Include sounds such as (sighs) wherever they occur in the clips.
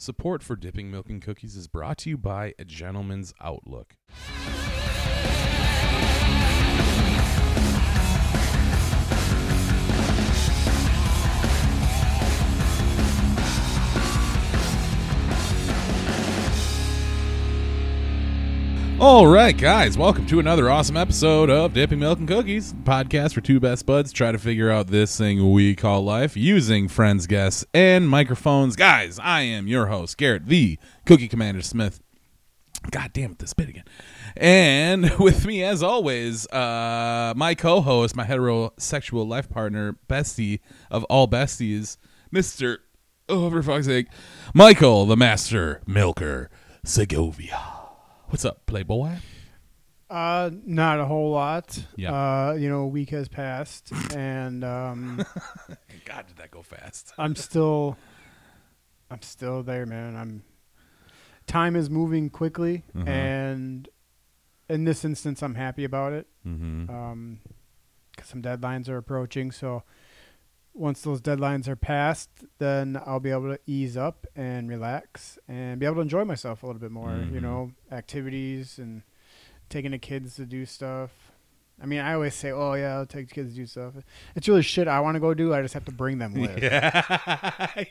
Support for Dipping Milk and Cookies is brought to you by A Gentleman's Outlook. All right, guys, welcome to another awesome episode of Dipping Milk and Cookies, podcast for two best buds try to figure out this thing we call life using friends, guests, and microphones. Guys, I am your host, Garrett, the Cookie Commander Smith. God damn it, this bit again. And (laughs) with me, as always, uh, my co-host, my heterosexual life partner, bestie of all besties, Mister. Oh, for fuck's sake, Michael, the Master Milker Segovia. What's up, Playboy? Uh, not a whole lot. Yeah. Uh, you know, a week has passed, and um, (laughs) God, did that go fast? I'm still, I'm still there, man. I'm. Time is moving quickly, Uh-huh. and in this instance, I'm happy about it. Mm-hmm. Um, 'cause some deadlines are approaching, so once those deadlines are passed, then I'll be able to ease up and relax and be able to enjoy myself a little bit more. You Mhm. know, activities and taking the kids to do stuff. I mean, I always say, "Oh yeah, I'll take the kids to do stuff." It's really shit I want to go do. I just have to bring them (laughs) with. Yeah. (laughs)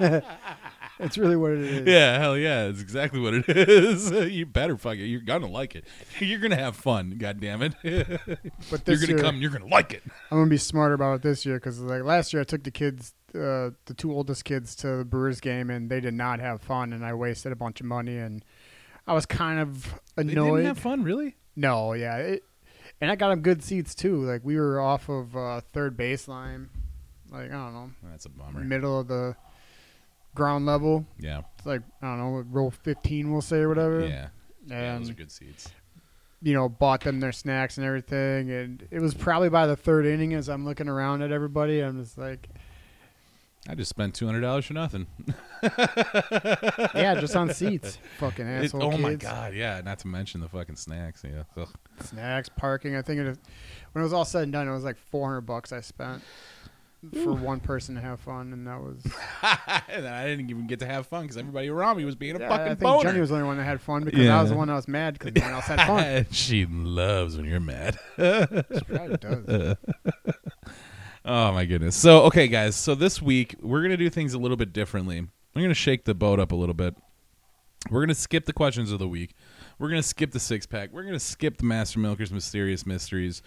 yeah. (laughs) It's really what it is. Yeah, hell yeah. It's exactly what it (laughs) is. (laughs) you better fuck it. You're gonna like it. (laughs) You're gonna have fun, god damn it. but you're gonna year, come, you're gonna like it. I'm gonna be smarter about it this year because like last year I took the kids, uh, the two oldest kids, to the Brewers game and they did not have fun and I wasted a bunch of money and I was kind of They annoyed. didn't have fun, really? no, yeah, it, and I got them good seats too. Like we were off of uh, third baseline, like I don't know, That's a bummer. middle of the ground level. Yeah. It's like I don't know, row 15, we'll say or whatever. Yeah. Yeah, those are good seats. you know, bought them their snacks and everything. And it was probably by the third inning as I'm looking around at everybody. I'm just like, I just spent two hundred dollars for nothing. (laughs) yeah, just on seats. Fucking It- asshole oh kids. my god, yeah. Not to mention the fucking snacks. Yeah. Ugh. Snacks, parking. I think it, was, when it was all said and done, it was like 400 bucks I spent for one person to have fun, and that was. (laughs) and I didn't even get to have fun because everybody around me was being a Yeah, fucking I think boner. Jenny was the only one that had fun because I was the one that was mad because no one else had fun. (laughs) she loves when you're mad. She does. (laughs) Oh my goodness. So okay, guys. So this week we're gonna do things a little bit differently. We're gonna shake the boat up a little bit. We're gonna skip the questions of the week. We're gonna skip the six pack. We're gonna skip the Master Milker's mysterious mysteries.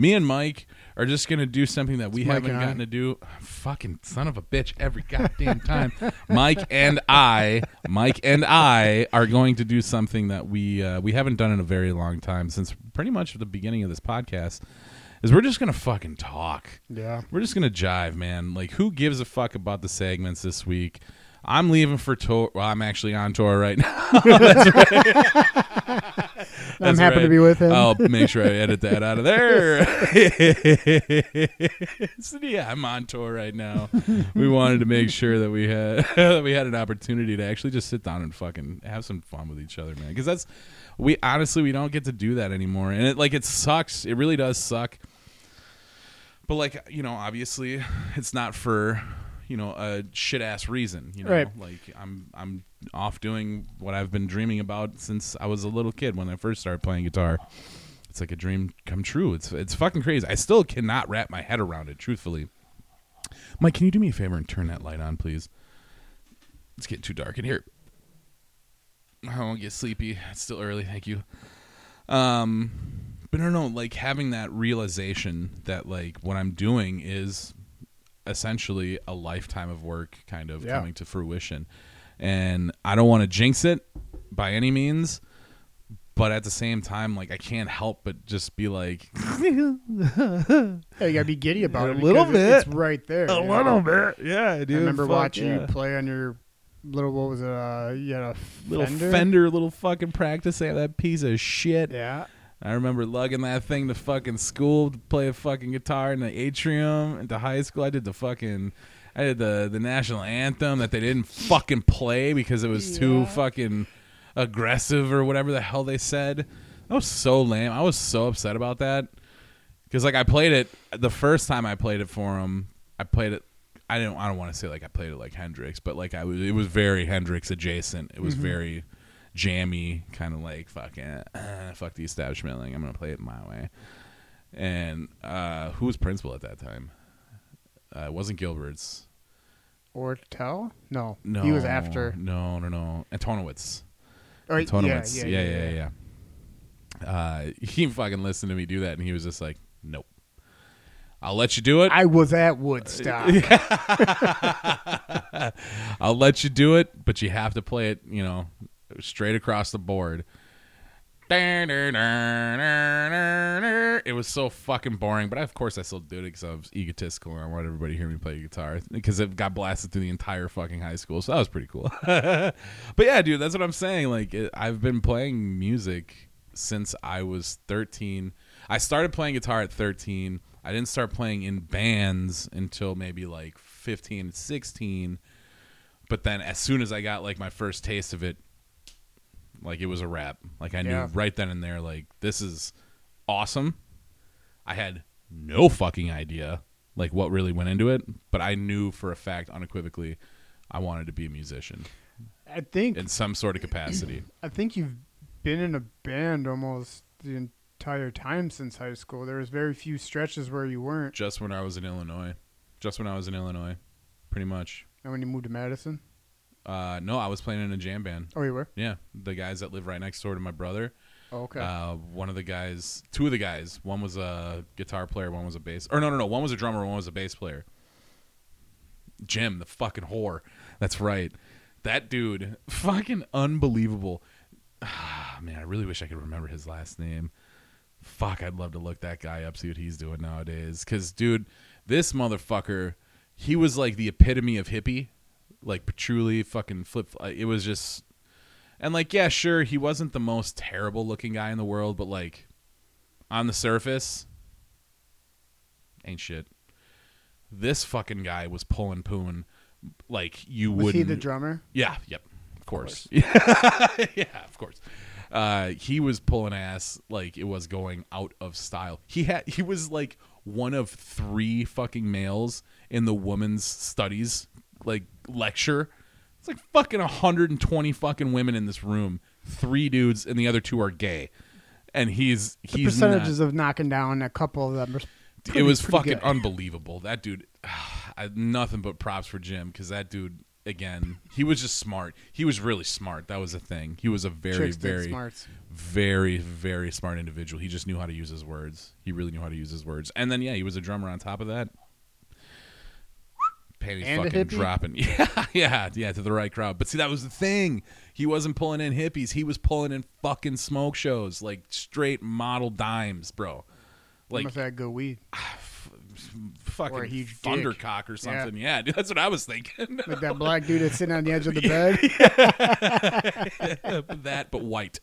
Me and Mike are just gonna do something that we Mike haven't and I. gotten to do. Fucking son of a bitch! Every goddamn time, (laughs) Mike and I, Mike and I are going to do something that we uh, we haven't done in a very long time since pretty much the beginning of this podcast. Is we're just gonna fucking talk. Yeah. We're just gonna jive, man. Like, who gives a fuck about the segments this week? I'm leaving for tour. Well, I'm actually on tour right (laughs) now. I'm happy to be with him. I'll make sure I edit that out of there. (laughs) Yeah, I'm on tour right now. We wanted to make sure that we had (laughs) that we had an opportunity to actually just sit down and fucking have some fun with each other, man. Because that's we honestly we don't get to do that anymore, and it like it sucks. It really does suck. But like you know, obviously, it's not for you know a shit ass reason. You know, Right. like I'm I'm off doing what I've been dreaming about since I was a little kid when I first started playing guitar. It's like a dream come true. It's it's fucking crazy. I still cannot wrap my head around it. Truthfully, Mike, can you do me a favor and turn that light on, please? It's getting too dark in here. I won't get sleepy. It's still early. Thank you. Um, but no, no, like having that realization that like what I'm doing is essentially a lifetime of work kind of Yeah. coming to fruition. And I don't want to jinx it by any means, but at the same time, like I can't help but just be like, (laughs) Hey, you gotta be giddy about A it. A little bit, It's right there. you know? bit, yeah. I remember watching you play on your little what was it? Uh, you had a little Fender. fender, little fucking practice that that piece of shit. Yeah. I remember lugging that thing to fucking school to play a fucking guitar in the atrium into high school. I did the fucking I did the the national anthem that they didn't fucking play because it was too Yeah. fucking aggressive or whatever the hell they said. That was so lame. I was so upset about that. Cuz like I played it the first time I played it for them, I played it I don't I don't want to say like I played it like Hendrix, but like I was it was very Hendrix adjacent. It was Mhm. very jammy, kind of like fucking uh, fuck the establishment. Like I'm gonna play it my way. And uh, who was principal at that time? Uh, it wasn't Gilbert's. Or tell? No, No, he was after. No, no, no. Antonowitz. Or, Antonowitz. Yeah, yeah, yeah, yeah. yeah. Uh, he fucking listened to me do that, and he was just like, "Nope, I'll let you do it. I was at Woodstock. (laughs) I'll let you do it, but you have to play it, you know, straight across the board." It was so fucking boring, but of course I still did it because I was egotistical and I wanted everybody to hear me play guitar because it got blasted through the entire fucking high school, so that was pretty cool. (laughs) but yeah, dude, that's what I'm saying. Like, it, I've been playing music since I was 13. I started playing guitar at 13. I didn't start playing in bands until maybe like 15, 16. But then as soon as I got like my first taste of it, like it was a wrap. Like I knew Yeah. right then and there, like this is awesome. I had no fucking idea like what really went into it, but I knew for a fact unequivocally I wanted to be a musician I think in some sort of capacity. (clears throat) I think you've been in a band almost the entire time since high school. There was very few stretches where you weren't. Just when I was in Illinois. Just when I was in Illinois. Pretty much. And when you moved to Madison, Uh, no, I was playing in a jam band. oh, you were. Yeah, the guys that live right next door to my brother. Oh, okay. Uh, one of the guys, two of the guys, one was a guitar player, one was a bass. Or no, no, no, one was a drummer, one was a bass player. Jim, the fucking whore. That's right. That dude, fucking unbelievable. Ah, (sighs) man, I really wish I could remember his last name. Fuck, I'd love to look that guy up, see what he's doing nowadays. Cause, dude, this motherfucker, he was like the epitome of hippie, like patchouli, fucking flip. It was just and like, yeah, sure, he wasn't the most terrible looking guy in the world, but like on the surface, ain't shit. This fucking guy was pulling poon like you was would he the drummer? yeah, yep. Of course. (laughs) yeah, of course. Uh, he was pulling ass like it was going out of style. He had he was like one of three fucking males in the women's studies like lecture. It's like fucking 120 fucking women in this room. Three dudes and the other two are gay. And he's The he's percentages not, of knocking down a couple of them. Are it was fucking good. unbelievable. That dude, (sighs) I, nothing but props for Jim because that dude, again, he was just smart. He was really smart. That was the thing. He was a very, very, very, very smart individual. He just knew how to use his words. He really knew how to use his words. And then, yeah, he was a drummer on top of that. Panties And fucking dropping. (laughs) Yeah, yeah, yeah, to the right crowd. But see, that was the thing. He wasn't pulling in hippies. He was pulling in fucking smoke shows, like straight model dimes, bro. Like, have had good weed. (sighs) fucking Or a huge dick. thundercock or something. Yeah, dude, that's what I was thinking. Like that black dude that's sitting on the edge of the (laughs) bed. (laughs) that, but white.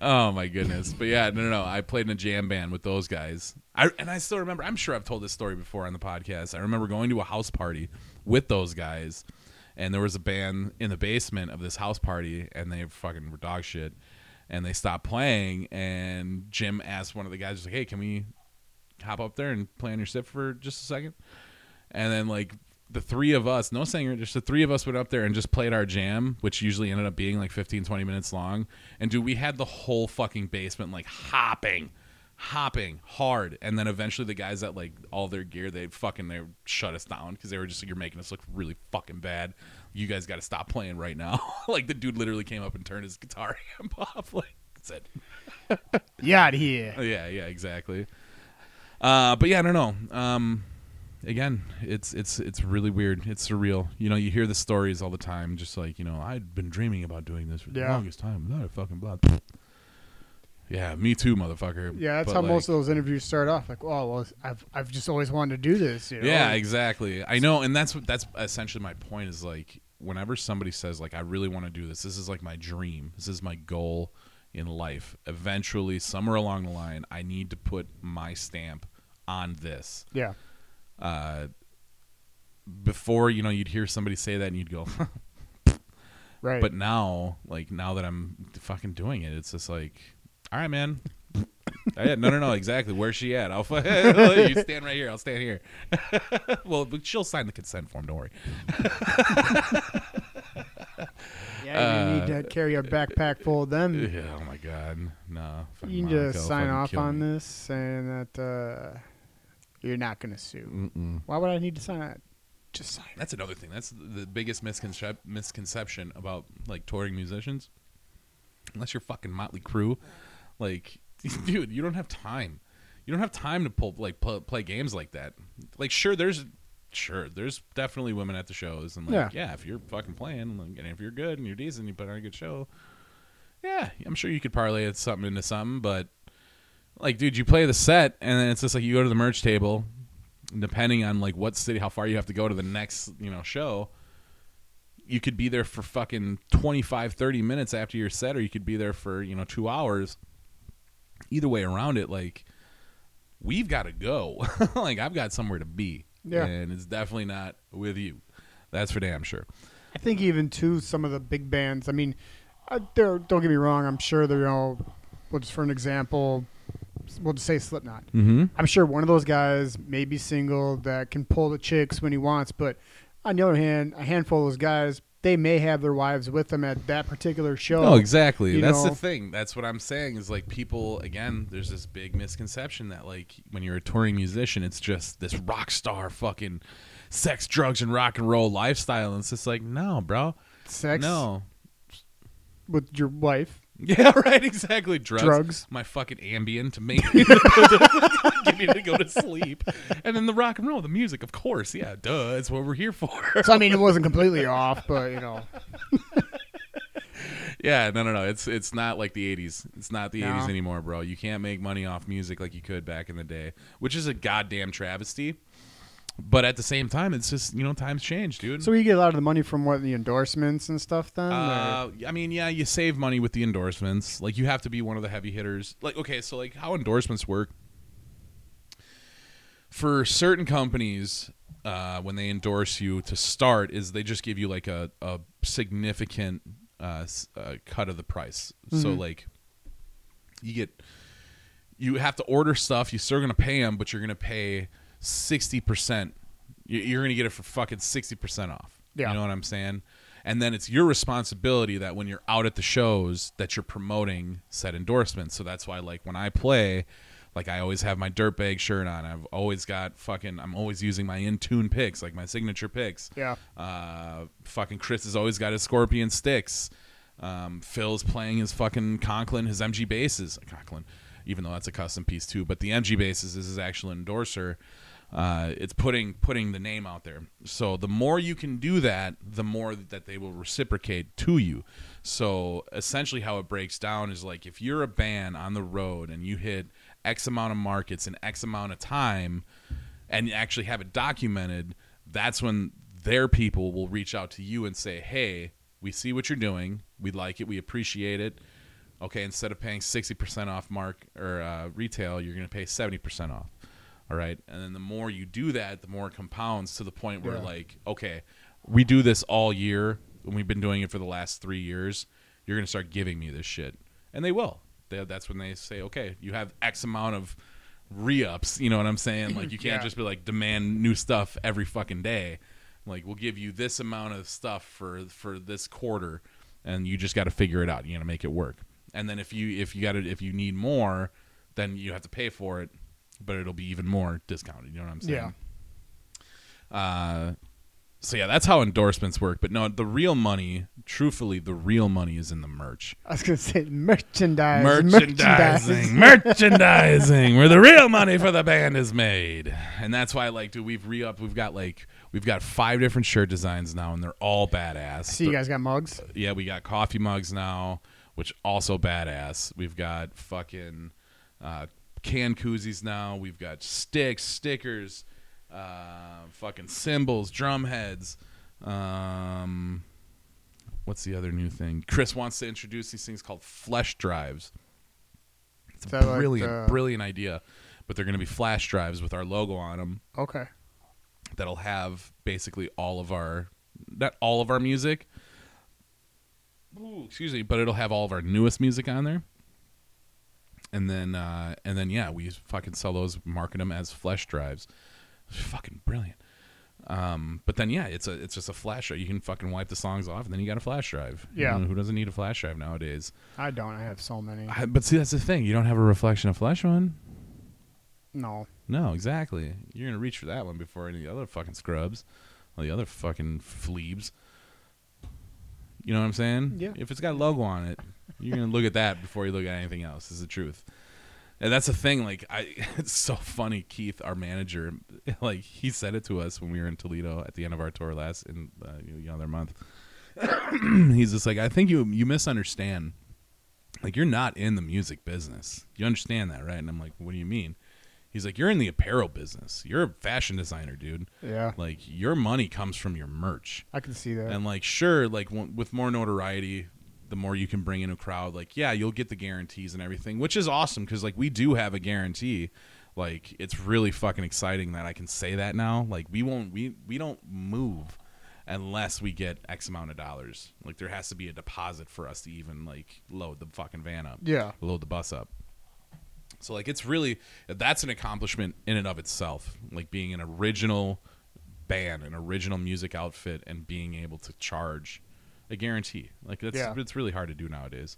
Oh my goodness! But yeah, no, no, no. I played in a jam band with those guys. I and I still remember. I'm sure I've told this story before on the podcast. I remember going to a house party with those guys, and there was a band in the basement of this house party, and they fucking were dog shit. And they stopped playing, and Jim asked one of the guys, like, "Hey, can we hop up there and play on your sip for just a second? And then like the three of us, no singer, just the three of us went up there and just played our jam, which usually ended up being like 15, 20 minutes long. And dude, we had the whole fucking basement like hopping, hopping hard. And then eventually the guys that like all their gear, they fucking they shut us down because they were just like, you're making us look really fucking bad. You guys got to stop playing right now. (laughs) like the dude literally came up and turned his guitar (laughs) amp off. Like said, (laughs) You out here. yeah, yeah, exactly. Uh, but yeah, I don't know. Um, again, it's it's it's really weird. It's surreal. You know, you hear the stories all the time. Just like you know, I'd been dreaming about doing this for the Yeah. longest time without a fucking blood. (laughs) Yeah, me too, motherfucker. Yeah, that's But, how like, most of those interviews start off. Like, oh, well, I've I've just always wanted to do this. You know? Yeah, exactly. I know, and that's what that's essentially my point. Is like whenever somebody says like I really want to do this, this is like my dream. This is my goal in life. Eventually, somewhere along the line, I need to put my stamp on this. yeah. Uh, before you know, you'd hear somebody say that, and you'd go. (laughs) Right. but now, like now that I'm fucking doing it, it's just like, all right, man. (laughs) yeah, no, no, no, exactly. Where's she at? I'll (laughs) you stand right here. I'll stand here. well, but she'll sign the consent form. Don't worry. Yeah, you need to carry a backpack full of them. Yeah. Oh my God. No. You can just sign off on me. this saying that uh, you're not going to sue. Mm-mm. Why would I need to sign it? Just sign it. That's another thing. That's the biggest misconcep- misconception about like touring musicians. Unless you're fucking Motley Crue, like, (laughs) dude, you don't have time. You don't have time to pull like pl- play games like that. Like, sure, there's sure there's definitely women at the shows, and like, yeah, Yeah. if you're fucking playing, like, and if you're good and you're decent, you put on a good show. Yeah, I'm sure you could parlay it something into something, but like, dude, you play the set, and then it's just like you go to the merch table, depending on like what city, how far you have to go to the next, you know, show. You could be there for fucking 25, 30 minutes after your set, or you could be there for, you know, two hours. Either way around it, like, we've got to go. (laughs) like, I've got somewhere to be. Yeah. And it's definitely not with you. That's for damn sure. I think even too some of the big bands. I mean, uh, don't get me wrong. I'm sure they're you know, well, just for an example, we'll just say Slipknot. Mm-hmm. I'm sure one of those guys may be single that can pull the chicks when he wants, but on the other hand, a handful of those guys they may have their wives with them at that particular show. No, exactly. you That's know- the thing. That's what I'm saying is like people again, there's this big misconception that like when you're a touring musician, it's just this rock star fucking sex, drugs, and rock and roll lifestyle. And it's just like, no, bro. Sex No. with your wife, (laughs) Yeah, right, exactly. Drugs. drugs. My fucking Ambien to make me (laughs) (laughs) get me to go to sleep. And then the rock and roll, the music, of course. Yeah, duh. It's what we're here for. So I mean, it wasn't completely off, but you know, Yeah, no, no, no. It's it's not like the '80s. It's not the No. '80s anymore, bro. You can't make money off music like you could back in the day, which is a goddamn travesty. But at the same time, it's just you know times change, dude. so you get a lot of the money from what the endorsements and stuff. Then, Uh, I mean, yeah, you save money with the endorsements. Like you have to be one of the heavy hitters. Like okay, so like how endorsements work for certain companies uh, when they endorse you to start is they just give you like a, a significant uh, s- uh, cut of the price. So Mhm. like you get you have to order stuff. You're still gonna pay them, but you're gonna pay sixty percent. You're gonna get it for fucking sixty percent off. Yeah. You know what I'm saying? And then it's your responsibility that when you're out at the shows that you're promoting said endorsements. So that's why like when I play, like I always have my dirtbag shirt on. I've always got fucking I'm always using my in tune picks, like my signature picks. yeah, Uh, fucking Chris has always got his Scorpion sticks. Um, Phil's playing his fucking Conklin, his MG basses. Conklin, even though that's a custom piece too. But the MG basses is his actual endorser. Uh, it's putting putting the name out there. So the more you can do that, the more that they will reciprocate to you. So essentially, how it breaks down is like if you're a band on the road and you hit X amount of markets in X amount of time, and you actually have it documented, that's when their people will reach out to you and say, "Hey, we see what you're doing. We like it. We appreciate it. Okay, instead of paying 60% off mark or uh, retail, you're going to pay 70% off. All right, and then the more you do that, the more it compounds to the point where Yeah. like, okay, we do this all year, and we've been doing it for the last three years. You're going to start giving me this shit, and they will. They, that's when they say, okay, you have X amount of re-ups. You know what I'm saying? Like you (clears throat) can't Yeah. just be like demand new stuff every fucking day. Like we'll give you this amount of stuff for for this quarter, and you just got to figure it out. You got to make it work. And then if you if you got to if you need more, then you have to pay for it, but it'll be even more discounted. You know what I'm saying? Yeah. Uh, so yeah, that's how endorsements work. But no, the real money, truthfully, the real money is in the merch. I was gonna say merchandise, merchandising, (laughs) merchandising, where the real money for the band is made, and that's why, like, dude, we've re-upped. We've got like we've got five different shirt designs now, and they're all badass. See, you guys got mugs. yeah, we got coffee mugs now, which also badass. We've got fucking uh, can koozies now. We've got sticks, stickers, uh, fucking cymbals, drum heads. Um, what's the other new thing? Chris wants to introduce these things called flesh drives. It's a like brilliant, the- brilliant idea. But they're going to be flash drives with our logo on them Okay. that'll have basically all of our not all of our music Ooh, excuse me but it'll have all of our newest music on there and then uh, and then yeah, we fucking sell those, market them as flesh drives. fucking brilliant. Um, but then yeah, it's a it's just a flash drive. You can fucking wipe the songs off, and then you got a flash drive. You Yeah. know, who doesn't need a flash drive nowadays? I don't. I have so many. I, but see, that's the thing. You don't have a reflection of flesh one. no. No, exactly. You're gonna reach for that one before any other fucking scrubs, or the other fucking fleebs. You know what I'm saying? Yeah. If it's got a logo on it, you're gonna look at that before you look at anything else. Is the truth. And that's the thing. Like, I, (laughs) it's so funny. Keith, our manager, (laughs) like he said it to us when we were in Toledo at the end of our tour last in uh, know, other month. (clears throat) He's just like, I think you you misunderstand. Like, you're not in the music business. You understand that, right? And I'm like, what do you mean? He's like, you're in the apparel business. You're a fashion designer, dude. Yeah. Like, your money comes from your merch. I can see that. And like, sure, like w- with more notoriety, the more you can bring in a crowd. Like, yeah, you'll get the guarantees and everything, which is awesome because like we do have a guarantee. Like, it's really fucking exciting that I can say that now. Like, we won't we we don't move unless we get X amount of dollars. Like, there has to be a deposit for us to even like load the fucking van up yeah. load the bus up. So like it's really that's an accomplishment in and of itself. Like being an original band, an original music outfit, and being able to charge a guarantee. Like that's Yeah. it's really hard to do nowadays.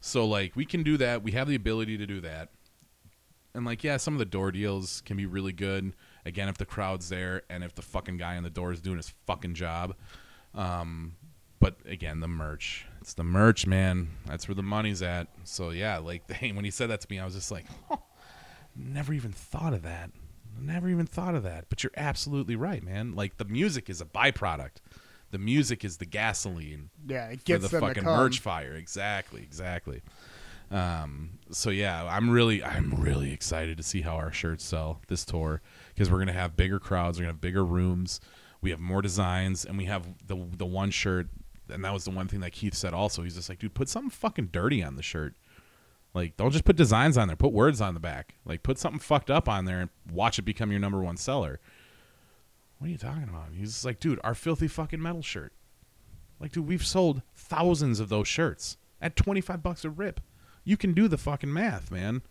So like we can do that. We have the ability to do that. And like yeah, some of the door deals can be really good. Again, if the crowd's there and if the fucking guy in the door is doing his fucking job. Um, but again, the merch. It's the merch, man. That's where the money's at. So yeah, like (laughs) when he said that to me, I was just like, never even thought of that. Never even thought of that. But you're absolutely right, man. Like the music is a byproduct. The music is the gasoline Yeah. It for gets the them to fucking merch fire. Exactly, exactly. Um, so yeah, I'm really, I'm really excited to see how our shirts sell this tour because we're gonna have bigger crowds, we're gonna have bigger rooms, we have more designs, and we have the the one shirt, and that was the one thing that Keith said also. He's just like, dude, put something fucking dirty on the shirt. Like, don't just put designs on there. Put words on the back. Like, put something fucked up on there and watch it become your number one seller. What are you talking about? He's like, dude, our filthy fucking metal shirt. Like, dude, we've sold thousands of those shirts at twenty five bucks a rip. You can do the fucking math, man.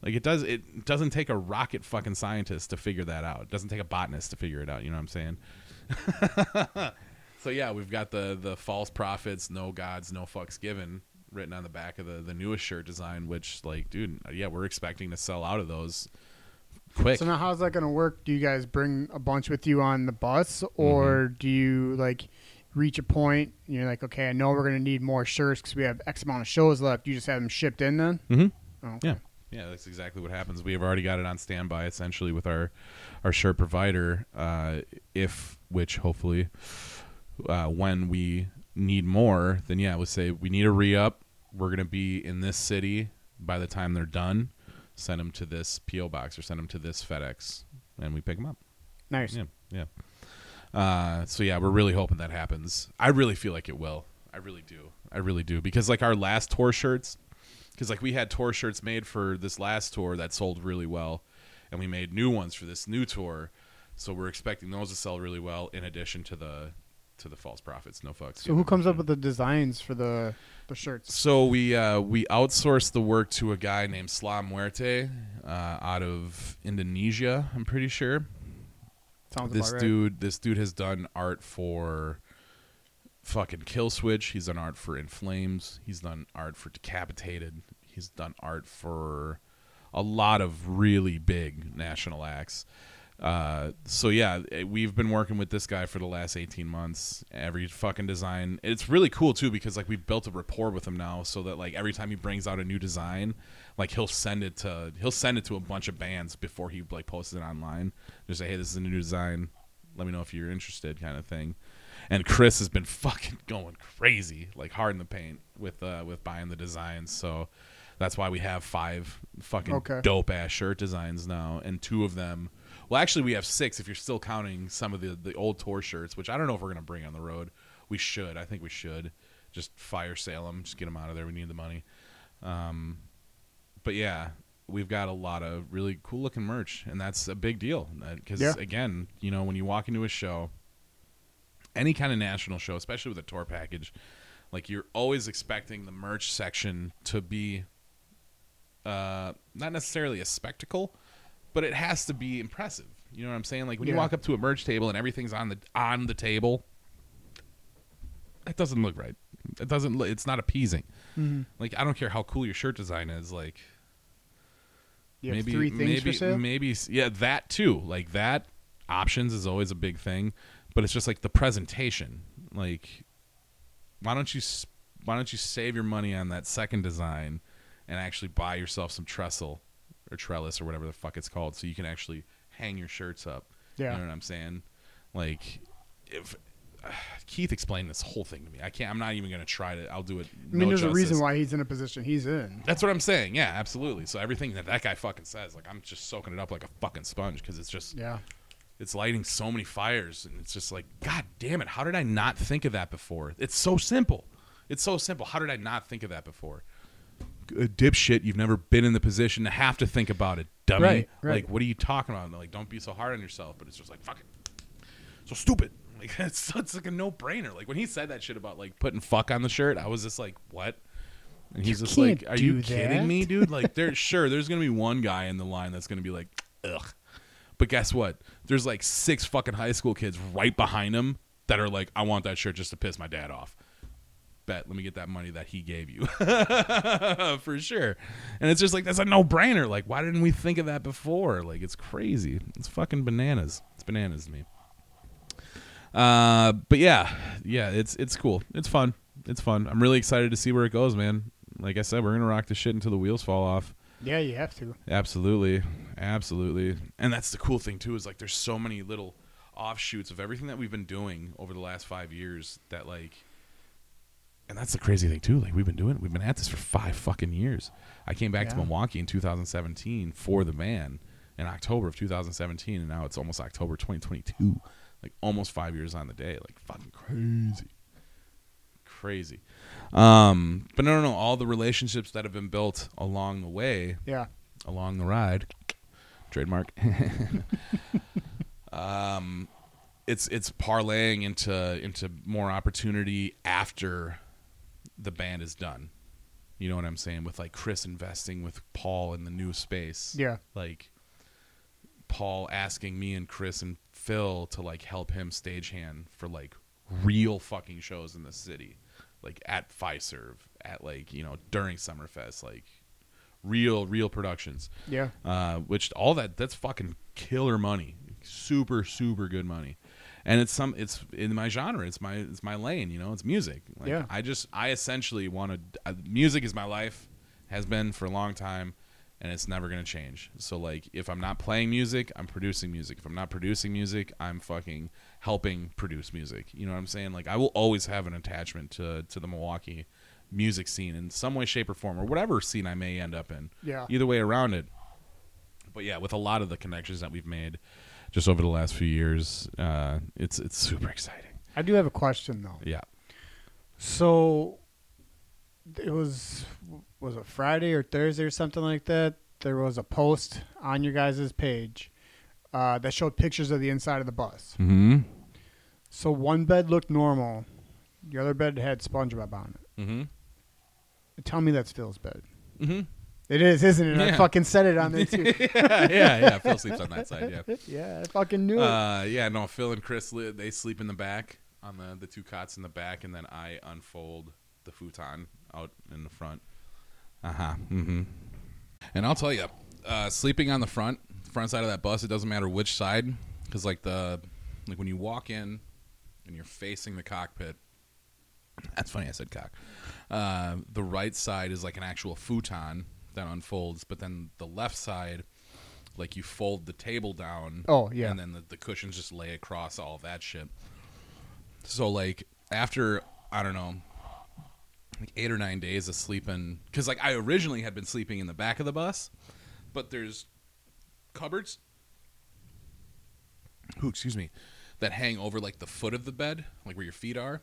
Like it does. It doesn't take a rocket fucking scientist to figure that out. It doesn't take a botanist to figure it out. You know what I'm saying? (laughs) so yeah, we've got the the false prophets, no gods, no fucks given written on the back of the the newest shirt design. Which like, dude, yeah, we're expecting to sell out of those quick. So now, how's that going to work? Do you guys bring a bunch with you on the bus, or Mm-hmm. do you like reach a point? And you're like, okay, I know we're going to need more shirts because we have X amount of shows left. You just have them shipped in then. Mhm. Oh, okay. Yeah. Yeah, that's exactly what happens. We have already got it on standby essentially with our our shirt provider, uh, if which hopefully uh, when we need more, then yeah, we'll say we need a re up. We're gonna be in this city by the time they're done. Send them to this PO box or send them to this FedEx, and we pick them up. Nice. Yeah, yeah. Uh, so yeah, we're really hoping that happens. I really feel like it will. I really do. I really do because like our last tour shirts, because like we had tour shirts made for this last tour that sold really well, and we made new ones for this new tour. So we're expecting those to sell really well. In addition to the to the false prophets, no fucks. So who comes up with the designs for the the shirts? So we uh, we outsourced the work to a guy named Sla Muerte uh, out of Indonesia. I'm pretty sure. Sounds this about right. dude this dude has done art for fucking kill switch he's done art for in flames he's done art for decapitated he's done art for a lot of really big national acts uh, so yeah eh, we've been working with this guy for the last 18 months. Every fucking design it's really cool too because like we've built a rapport with him now so that like every time he brings out a new design like he'll send it to he'll send it to a bunch of bands before he like posts it online. Just say hey this is a new design. Let me know if you're interested kind of thing. And chris has been fucking (laughs) going crazy like hard in the paint with uh with buying the designs. So that's why we have five fucking Okay. dope ass shirt designs now and two of them well actually we have six if you're still counting some of the the old tour shirts which i don't know if we're gonna bring on the road. We should. I think we should. Just fire sale them just get them out of there. We need the money. Um but yeah, we've got a lot of really cool looking merch, and that's a big deal. Because Yeah. again, you know, when you walk into a show, any kind of national show, especially with a tour package, like you're always expecting the merch section to be uh, not necessarily a spectacle, but it has to be impressive. You know what I'm saying? Like when you walk up to a merch table and everything's on the on the table, that doesn't look right. It doesn't. look It's not appeasing. Mm-hmm. Like I don't care how cool your shirt design is. Like maybe three things maybe maybe yeah that too. Like that options is always a big thing, but it's just like the presentation. Like why don't you why don't you save your money on that second design and actually buy yourself some trestle or trellis or whatever the fuck it's called so you can actually hang your shirts up. Yeah. You know what I'm saying? Like if (sighs) Keith explained this whole thing to me. I can't I'm not even to try to I'll do it I mean, no there's a reason why he's in a position he's in. That's what I'm saying. Yeah, absolutely. So everything that that guy fucking says, like I'm just soaking it up like a fucking sponge because it's just Yeah. it's lighting so many fires, and it's just like, God damn it! How did I not think of that before? It's so simple. It's so simple. How did I not think of that before? A dipshit, you've never been in the position to have to think about it, dummy. Right, right. Like, what are you talking about? Like, don't be so hard on yourself. But it's just like, fuck it, so stupid. (laughs) Like it's, it's like a no brainer. Like when he said that shit about like putting fuck on the shirt, I was just like, what? And he's You just like, are you do kidding me, dude? Like, (laughs) there, sure, there's gonna be one guy in the line that's gonna be like, ugh. But guess what? There's like six fucking high school kids right behind him that are like, I want that shirt just to piss my dad off. Bet, let me get that money that he gave you. (laughs) For sure. And it's just like, that's a no brainer. Like, why didn't we think of that before? Like, it's crazy. It's fucking bananas. It's bananas to me. Uh, but yeah, yeah, it's it's cool. It's fun. It's fun. I'm really excited to see where it goes, man. Like I said, we're gonna rock the shit until the wheels fall off. Yeah, you have to. Absolutely, absolutely. And that's the cool thing too is like there's so many little offshoots of everything that we've been doing over the last five years that like. And that's the crazy thing too. Like we've been doing, we've been at this for five fucking years. I came back to Milwaukee in 2017 for the van in October of 2017, and now it's almost October 2022. Like almost five years on the day. Like fucking crazy, crazy. Um, but no, no, no. All the relationships that have been built along the way Yeah. along the ride trademark (laughs) um it's it's parlaying into into more opportunity after the band is done. You know what i'm saying? With like chris investing with paul in the new space. Yeah. like paul asking me and chris and phil to like help him stagehand for like real fucking shows in the city. Like at Fiserv, at like you know during summerfest like real real productions. Yeah. uh, which all that that's fucking killer money, super super good money, and it's some it's in my genre, it's my it's my lane, you know, it's music. Like, Yeah. I just I essentially want to uh, music is my life, has been for a long time, and it's never gonna change. So like if I'm not playing music, I'm producing music. If I'm not producing music, I'm fucking helping produce music. You know what I'm saying? Like I will always have an attachment to to the Milwaukee music scene in some way, shape, or form, or whatever scene I may end up in Yeah. either way around it. But yeah, with a lot of the connections that we've made just over the last few years, uh, it's it's super exciting. I do have a question though. Yeah. So it was was it Friday or Thursday or something like that? There was a post on your guys' page uh, that showed pictures of the inside of the bus. Mm-hmm. So one bed looked normal, the other bed had SpongeBob on it. Mm-hmm. Tell me that's Phil's bed. Mm-hmm. It is, isn't it? I fucking said it on there too. (laughs) yeah, yeah, yeah. Phil sleeps on that side. Yeah. (laughs) yeah, I fucking knew it. Uh, yeah. No, Phil and Chris they sleep in the back on the the two cots in the back, and then I unfold the futon out in the front. Uh huh. Mm-hmm. And I'll tell you, uh, sleeping on the front front side of that bus, it doesn't matter which side, because like the like when you walk in and you're facing the cockpit. That's funny. I said cock. Uh, the right side is like an actual futon that unfolds, but then the left side, like you fold the table down. Oh, yeah. and then the, the cushions just lay across all that shit. So like after I don't know, like eight or nine days of sleeping, because like I originally had been sleeping in the back of the bus, but there's cupboards. Ooh, excuse me, that hang over like the foot of the bed, like where your feet are,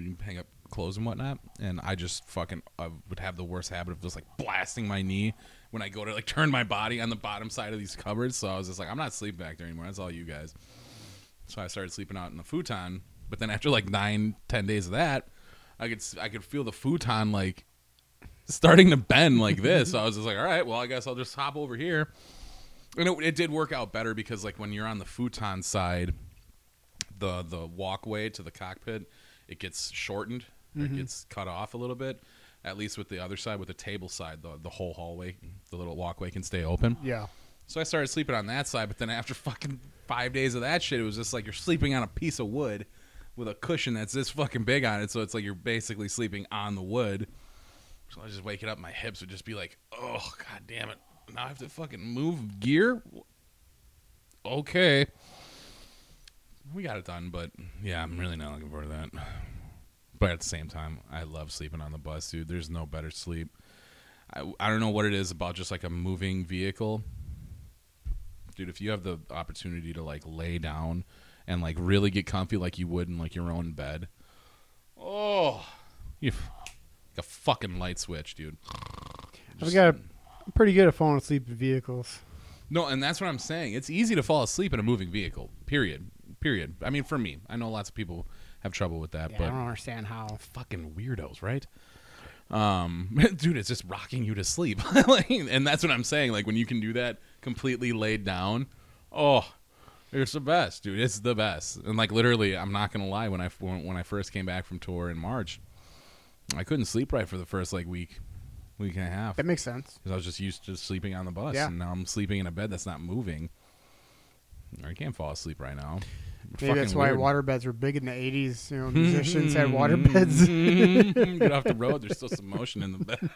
you hang up clothes and whatnot. And I just fucking I would have the worst habit of just like blasting my knee when I go to like turn my body on the bottom side of these cupboards. So I was just like, I'm not sleeping back there anymore. That's all you guys. So I started sleeping out in the futon. But then after like nine, ten days of that, I could I could feel the futon like starting to bend like (laughs) this. so I was just like, all right, well, I guess I'll just hop over here. And it, it did work out better because like when you're on the futon side, the the walkway to the cockpit, it gets shortened. It mm-hmm. gets cut off a little bit. At least with the other side, with the table side, the the whole hallway, the little walkway can stay open. Yeah. So I started sleeping on that side, but then after (laughs) fucking five days of that shit, it was just like you're sleeping on a piece of wood with a cushion that's this fucking big on it. So it's like you're basically sleeping on the wood. So I was just waking up, my hips would just be like, oh god damn it, now I have to fucking move gear. Okay, we got it done, but yeah, I'm really not looking forward to that. But at the same time, I love sleeping on the bus, dude. There's no better sleep. I, I don't know what it is about just like a moving vehicle dude if you have the opportunity to like lay down and like really get comfy like you would in like your own bed oh you like a fucking light switch dude I've got. I'm pretty good at falling asleep in vehicles. no and that's what i'm saying it's easy to fall asleep in a moving vehicle period period i mean for me i know lots of people have trouble with that Yeah, but I don't understand how. fucking weirdos, right? Um, (laughs) dude, it's just rocking you to sleep, (laughs) Like, and that's what I'm saying. Like when you can do that completely laid down, oh, it's the best, dude. It's the best. And like literally, I'm not gonna lie. When I when, when I first came back from tour in March, I couldn't sleep right for the first like week, week and a half That makes sense. because I was just used to sleeping on the bus, Yeah. and now I'm sleeping in a bed that's not moving. I can't fall asleep right now. Maybe that's why weird. water beds were big in the '80s. You know, musicians had water mm-hmm. beds. Mm-hmm. Get off the road. There's still some motion in the bed.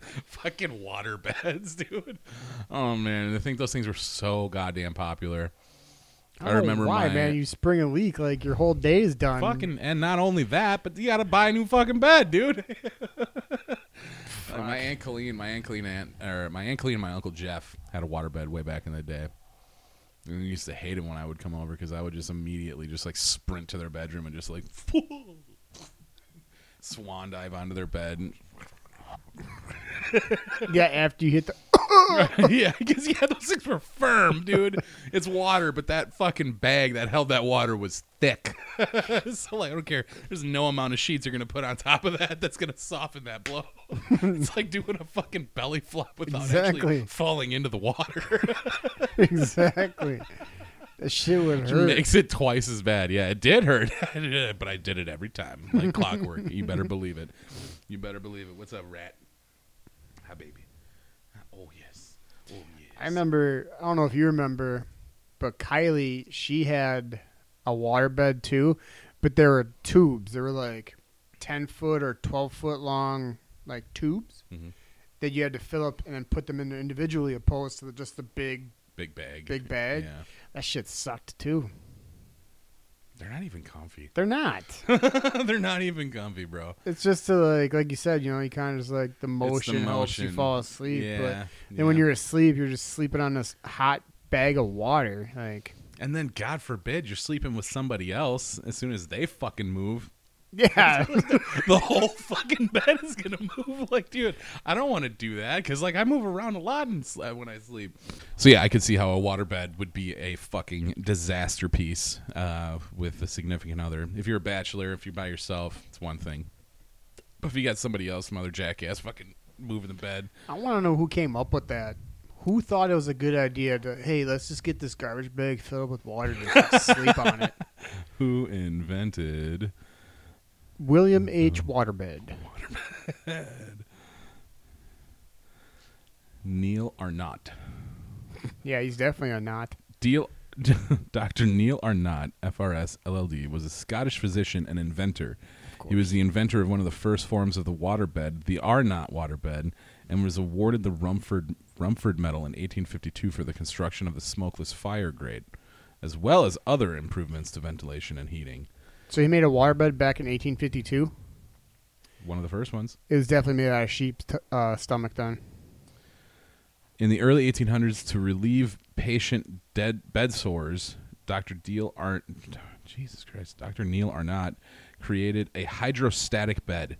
(laughs) Fucking water beds, (laughs) dude. Oh man, I think those things were so goddamn popular. I, don't remember why, my man. You spring a leak, like your whole day is done. fucking, and not only that, but you got to buy a new fucking bed, dude. (laughs) Like, my aunt Colleen, my aunt Colleen, aunt, or my aunt Colleen and my uncle Jeff had a water bed way back in the day. And I used to hate it when I would come over because I would just immediately just like sprint to their bedroom and just like (laughs) swan dive onto their bed. And, yeah, after you hit the. (laughs) (laughs) yeah, because yeah, those things were firm, dude. It's water, but that fucking bag that held that water was thick. (laughs) so like, I don't care. There's no amount of sheets you're gonna put on top of that that's gonna soften that blow. it's like doing a fucking belly flop without actually falling into the water. exactly. That shit would hurt. makes it twice as bad. Yeah, it did hurt, but I did it every time, like clockwork. You better believe it. You better believe it. What's up, rat? Hi, baby. Oh yes. Oh yes. I remember. I don't know if you remember, but Kylie, she had a waterbed too, but there were tubes. There were like ten foot or twelve foot long, like tubes Mhm. that you had to fill up and then put them in individually, opposed to the, just the big. Big bag. Big bag? Yeah. That shit sucked too. They're not even comfy. They're not. (laughs) They're not even comfy, bro. it's just to like, like you said, you know, you kind of just like the motion, helps you motion. fall asleep. yeah. But then when yeah. you're asleep, you're just sleeping on this hot bag of water. Like, and then God forbid you're sleeping with somebody else as soon as they fucking move. Yeah, (laughs) the whole fucking bed is gonna move. (laughs) Like, dude, I don't want to do that because like I move around a lot and sl- when I sleep. So yeah, I could see how a waterbed would be a fucking disaster piece uh, with a significant other. If you're a bachelor, if you're by yourself, it's one thing. But if you got somebody else, some other jackass, fucking moving the bed. I want to know who came up with that. Who thought it was a good idea to, hey, let's just get this garbage bag filled with water to just sleep on it? (laughs) Who invented? William H. Mm-hmm. Waterbed. Neil Arnott. Yeah, he's definitely a not. Deal, (laughs) Dr. Neil Arnott, FRS LLD, was a Scottish physician and inventor. He was the inventor of one of the first forms of the waterbed, the Arnott waterbed, and was awarded the Rumford Rumford Medal in 1852 for the construction of the smokeless fire grate, as well as other improvements to ventilation and heating. So he made a waterbed back in 1852. One of the first ones. It was definitely made out of sheep's t- uh, stomach then. In the early 1800s, to relieve patient dead bed sores, Dr. Deal Ar- Jesus Christ, Dr. Neil Arnott created a hydrostatic bed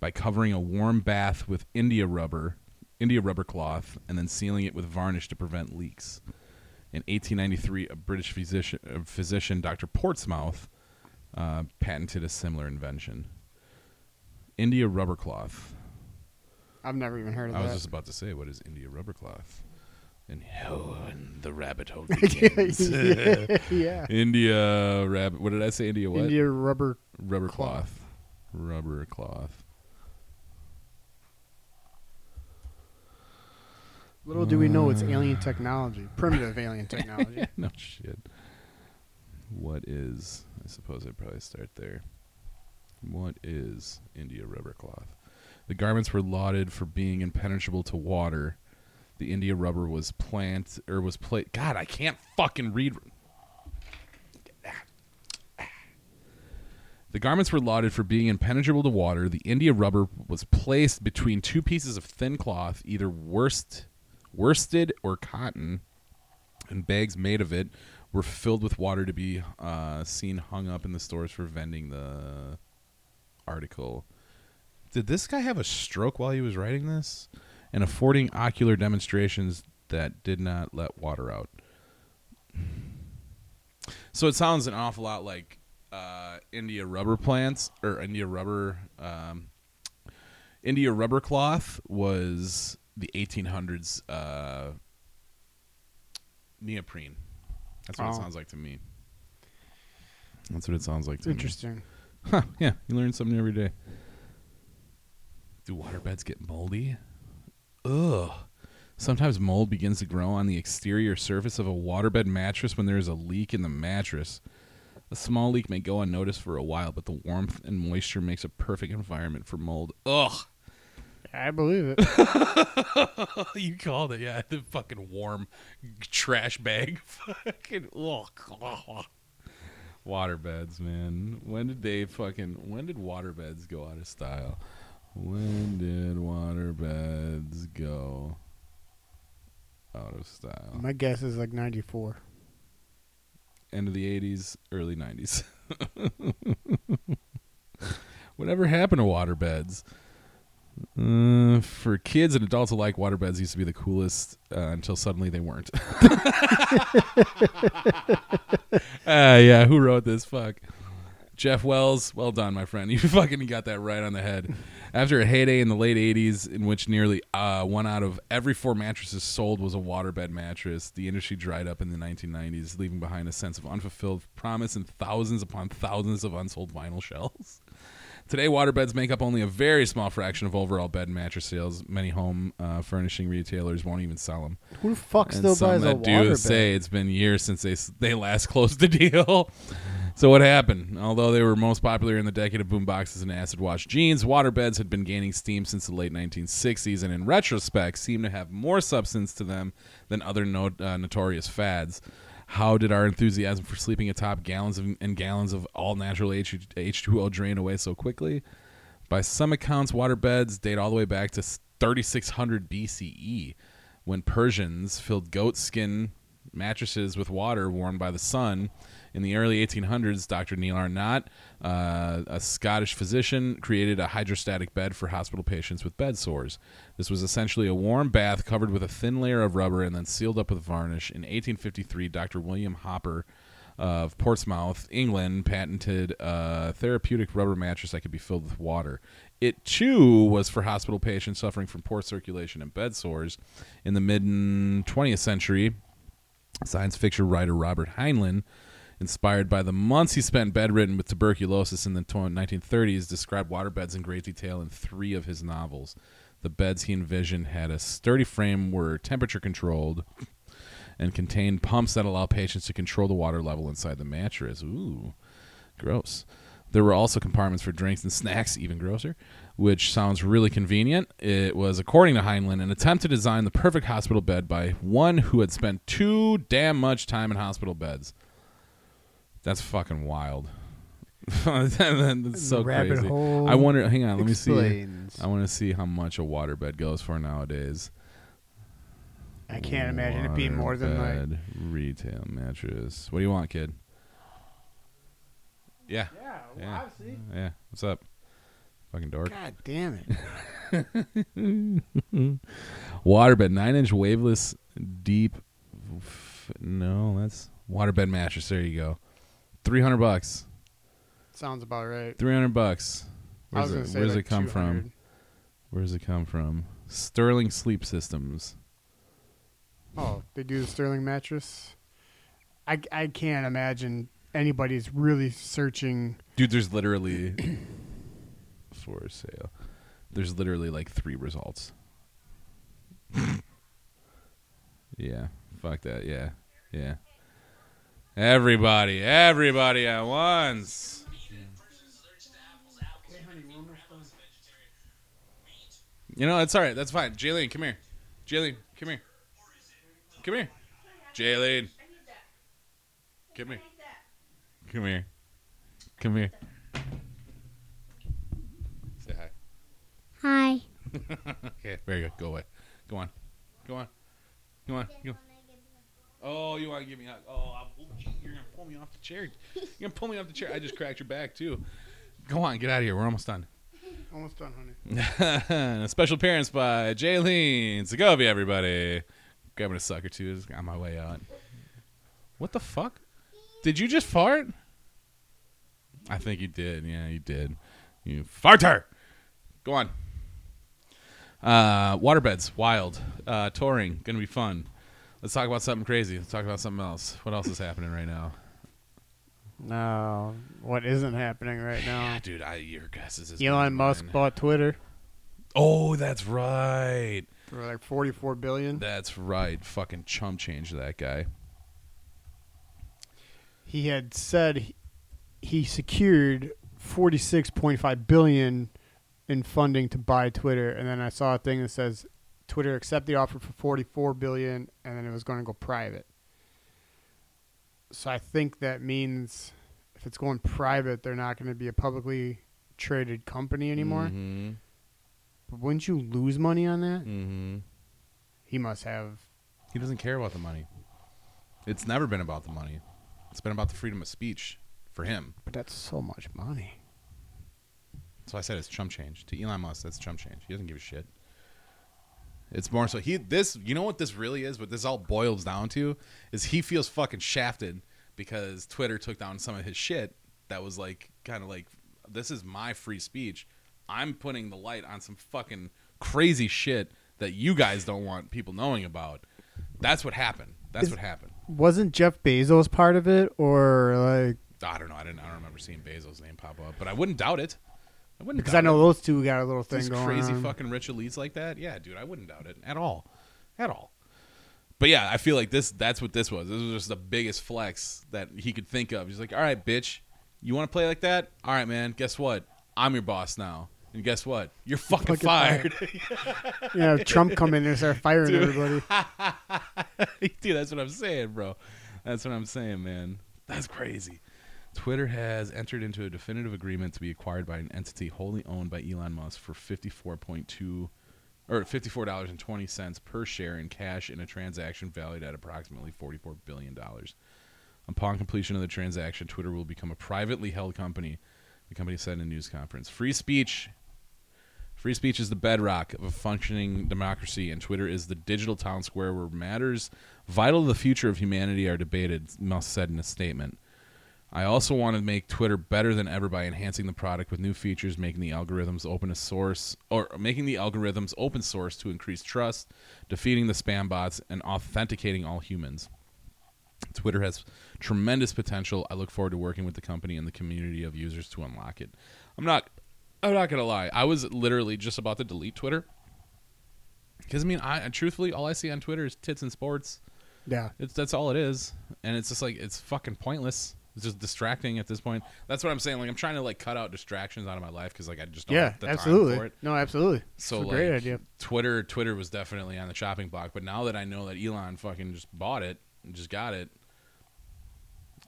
by covering a warm bath with India rubber, India rubber cloth, and then sealing it with varnish to prevent leaks. In 1893, a British physician, uh, physician Dr. Portsmouth, uh, patented a similar invention. India rubber cloth. I've never even heard of that. I was just about to say, what is India rubber cloth? And oh, and the rabbit hole (laughs) begins. yeah, yeah. India rabbit. What did I say? India what? India rubber. rubber cloth. cloth. Rubber cloth. Little do we know it's Uh. alien technology, primitive alien (laughs) technology. no shit. What is? I suppose I'd probably start there. What is India rubber cloth? The garments were lauded for being impenetrable to water. The India rubber was plant or was pla God, I can't fucking read. The garments were lauded for being impenetrable to water. The India rubber was placed between two pieces of thin cloth, either worst, worsted or cotton, and bags made of it were filled with water to be uh, seen hung up in the stores for vending the article. Did this guy have a stroke while he was writing this? And affording ocular demonstrations that did not let water out. (sighs) So it sounds an awful lot like uh, India rubber plants or India rubber. Um, India rubber cloth was the 1800s uh, neoprene. That's what it Oh. sounds like to me. That's what it sounds like to me. interesting. Huh, yeah, you learn something every day. Do waterbeds get moldy? Ugh. Sometimes mold begins to grow on the exterior surface of a waterbed mattress when there is a leak in the mattress. A small leak may go unnoticed for a while, but the warmth and moisture makes a perfect environment for mold. Ugh. I believe it. (laughs) you called it, yeah. The fucking warm trash bag. (laughs) fucking oh, ugh. (laughs) Waterbeds, man. When did they fucking when did waterbeds go out of style? When did waterbeds go out of style? My guess is like 94. End of the 80s, early 90s. Whatever happened to waterbeds? Uh, for kids and adults alike, waterbeds used to be the coolest uh, until suddenly they weren't. (laughs) Ah, yeah, who wrote this? Fuck. Jeff Wells, well done, my friend. (laughs) You fucking got that right on the head. After a heyday in the late 80s, in which nearly uh, one out of every four mattresses sold was a waterbed mattress, the industry dried up in the 1990s, leaving behind a sense of unfulfilled promise and thousands upon thousands of unsold vinyl shells. Today, waterbeds make up only a very small fraction of overall bed and mattress sales. Many home uh, furnishing retailers won't even sell them. Who the fuck And still some buys a that do waterbed? say it's been years since they they last (laughs) closed the deal. So what happened? Although they were most popular in the decade of boom boxes and acid wash jeans, waterbeds had been gaining steam since the late 1960s, and in retrospect, seem to have more substance to them than other no, uh, notorious fads. How did our enthusiasm for sleeping atop gallons of, and gallons of all natural H- H2O drain away so quickly? By some accounts, waterbeds date all the way back to 3600 BCE, when Persians filled goat skin mattresses with water warmed by the sun. In the early 1800s, Dr. Neil Arnott, uh, a Scottish physician, created a hydrostatic bed for hospital patients with bed sores. This was essentially a warm bath covered with a thin layer of rubber and then sealed up with varnish. In 1853, Dr. William Hooper of Portsmouth, England, patented a therapeutic rubber mattress that could be filled with water. It too was for hospital patients suffering from poor circulation and bed sores. In the mid 20th century, science fiction writer Robert Heinlein, inspired by the months he spent bedridden with tuberculosis in the 1930s, described waterbeds in great detail in three of his novels. The beds he envisioned had a sturdy frame, were temperature controlled, and contained pumps that allow patients to control the water level inside the mattress. Ooh, gross. There were also compartments for drinks and snacks, even grosser, which sounds really convenient. It was, according to Heinlein, an attempt to design the perfect hospital bed by one who had spent too damn much time in hospital beds. That's fucking wild. (laughs) That's so Rabbit crazy. hole I wonder. Hang on, let me see. I want to see how much a waterbed goes for nowadays. I can't imagine it being more than like. Waterbed retail mattress. What do you want, kid? Yeah. Yeah, Yeah. Yeah. What's up? Fucking dork. God damn it! (laughs) Waterbed, nine inch waveless, deep. F- no, that's waterbed mattress. There you go. Three hundred bucks. Sounds about right. Three hundred bucks. Where's it, gonna say like it come from? Where does it come from? Sterling Sleep Systems. Oh, they do the Sterling mattress. I, I can't imagine anybody's really searching. Dude, there's literally (coughs) for sale. There's literally like three results. (laughs) yeah. Fuck that. Yeah. Yeah. Everybody, everybody at once. You know, it's all right. That's fine. Jaylene, come here. Jaylene, come here. Come here. Jaylene. Come here. Come here. Come here. Say hi. Hi. (laughs) (laughs) okay, very good. Go away. Go on. Go on. Go on. Go. Oh, you want to give me a hug? Oh, I'm, oh, gee, you're going to pull me off the chair. You're going to pull me off the chair. I just cracked your back, too. Go on. Get out of here. We're almost done. Almost done, honey. (laughs) a special appearance by Jaylene Segovia, everybody. Grabbing a sucker, too. Is on my way out. What the fuck? Did you just fart? I think you did. Yeah, you did. You farter. Go on. Uh, waterbeds, wild. Uh, touring, gonna be fun. Let's talk about something crazy. Let's talk about something else. What else is happening right now? No, what isn't happening right now? Dude, I your guess is Elon Musk bought Twitter Oh, that's right. for like 44 billion. That's right. Fucking chump change that guy. He had said he, he secured 46.5 billion in funding to buy Twitter, and then I saw a thing that says Twitter accept the offer for 44 billion, and then it was going to go private. So I think that means if it's going private, they're not going to be a publicly traded company anymore. Mm-hmm. But wouldn't you lose money on that? Mm-hmm. He must have. He doesn't care about the money. It's never been about the money. It's been about the freedom of speech for him. But that's so much money. So I said it's chump change. To Elon Musk, that's chump change. He doesn't give a shit. It's more so he this you know what this really is, what this all boils down to is he feels fucking shafted because Twitter took down some of his shit that was like kind of like this is my free speech. I'm putting the light on some fucking crazy shit that you guys don't want people knowing about. That's what happened. That's Is- what happened. Wasn't Jeff Bezos part of it, or like? I don't know. I didn't. I don't remember seeing Bezos' name pop up, but I wouldn't doubt it. I wouldn't Because I know it. those two got a little thing These going crazy on. fucking rich elites like that. Yeah, dude, I wouldn't doubt it at all, at all. But yeah, I feel like this. That's what this was. This was just the biggest flex that he could think of. He's like, all right, bitch, you want to play like that? All right, man. Guess what? I'm your boss now. And guess what? You're fucking, Fucking fired. (laughs) Yeah, Trump come in there and start firing Dude. everybody. (laughs) Dude, that's what I'm saying, bro. That's what I'm saying, man. That's crazy. Twitter has entered into a definitive agreement to be acquired by an entity wholly owned by Elon Musk for 54.2 or $54.20 per share in cash in a transaction valued at approximately $44 billion. Upon completion of the transaction, Twitter will become a privately held company, the company said in a news conference. Free speech Free speech is the bedrock of a functioning democracy, and Twitter is the digital town square where matters vital to the future of humanity are debated, Musk said in a statement. I also want to make Twitter better than ever by enhancing the product with new features, making the algorithms open to source or making the algorithms open source to increase trust, defeating the spam bots, and authenticating all humans. Twitter has tremendous potential. I look forward to working with the company and the community of users to unlock it. I'm not I'm not gonna lie. I was literally just about to delete Twitter because I mean, I truthfully all I see on Twitter is tits and sports. Yeah. It's that's all it is, and it's just like it's fucking pointless. It's just distracting at this point. That's what I'm saying. Like I'm trying to like cut out distractions out of my life because like I just don't Yeah, have the time absolutely. for it. No, absolutely. So it's a like, great idea. Twitter, Twitter was definitely on the chopping block. But now that I know that Elon fucking just bought it and just got it,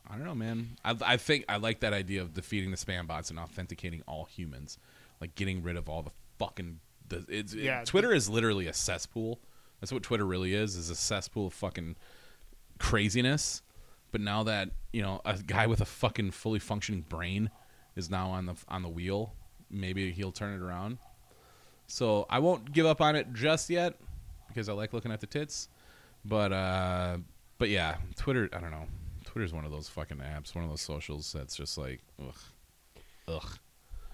I don't know, man. I, I think I like that idea of defeating the spam bots and authenticating all humans, like getting rid of all the fucking. The, it's, it- Yeah. Twitter is literally a cesspool. That's what Twitter really is. Is a cesspool of fucking craziness. But now that you know a guy with a fucking fully functioning brain is now on the on the wheel, maybe he'll turn it around. So I won't give up on it just yet because I like looking at the tits. But uh, but yeah, Twitter. I don't know. Twitter's one of those fucking apps, one of those socials that's just like ugh, ugh.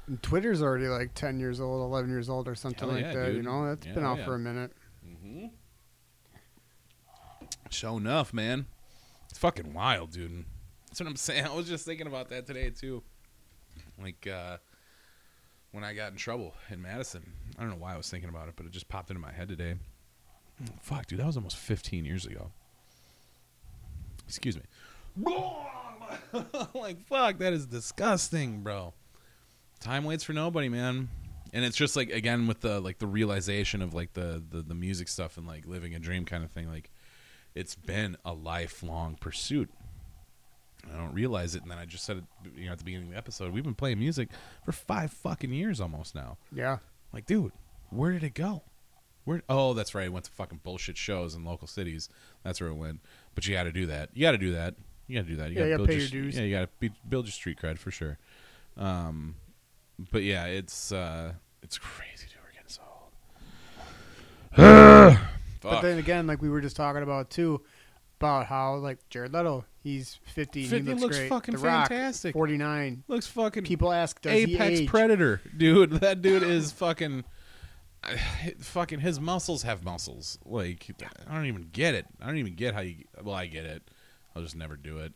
And Twitter's already like ten years old, eleven years old, or something Hell like yeah, that. You know, that's Yeah, been out yeah. for a minute. Mm-hmm. Show enough, man. It's fucking wild, dude. That's what I'm saying. (laughs) I was just thinking about that today too. Like uh, when I got in trouble in Madison. I don't know why I was thinking about it, but it just popped into my head today. Fuck, dude, that was almost 15 years ago. Excuse me. (laughs) like fuck, that is disgusting, bro. Time waits for nobody, man. And it's just like again with the like the realization of like the the, the music stuff and like living a dream kind of thing. Like it's been a lifelong pursuit. I don't realize it, and then I just said it, you know, at the beginning of the episode. We've been playing music for five fucking years almost now. Yeah. Like, dude, where did it go? Where? Oh, that's right. It went to fucking bullshit shows in local cities. That's where it went. But you got to do that. You got to do that. You got to do that. You Yeah, got you to gotta build pay your, your dues. Yeah, you got to build your street cred for sure. Um, but yeah, it's uh, it's crazy, dude. We're getting so old. (sighs) (sighs) (sighs) But then again, like we were just talking about too, about how like Jared Leto, he's 50, and 50 he looks, looks great. fucking the Rock, fantastic. 49. Looks fucking People ask, does he apex age? predator, dude. (laughs) That dude is fucking. (sighs) Fucking his muscles have muscles. Like I don't even get it. I don't even get how you. Well, I get it. I'll just never do it.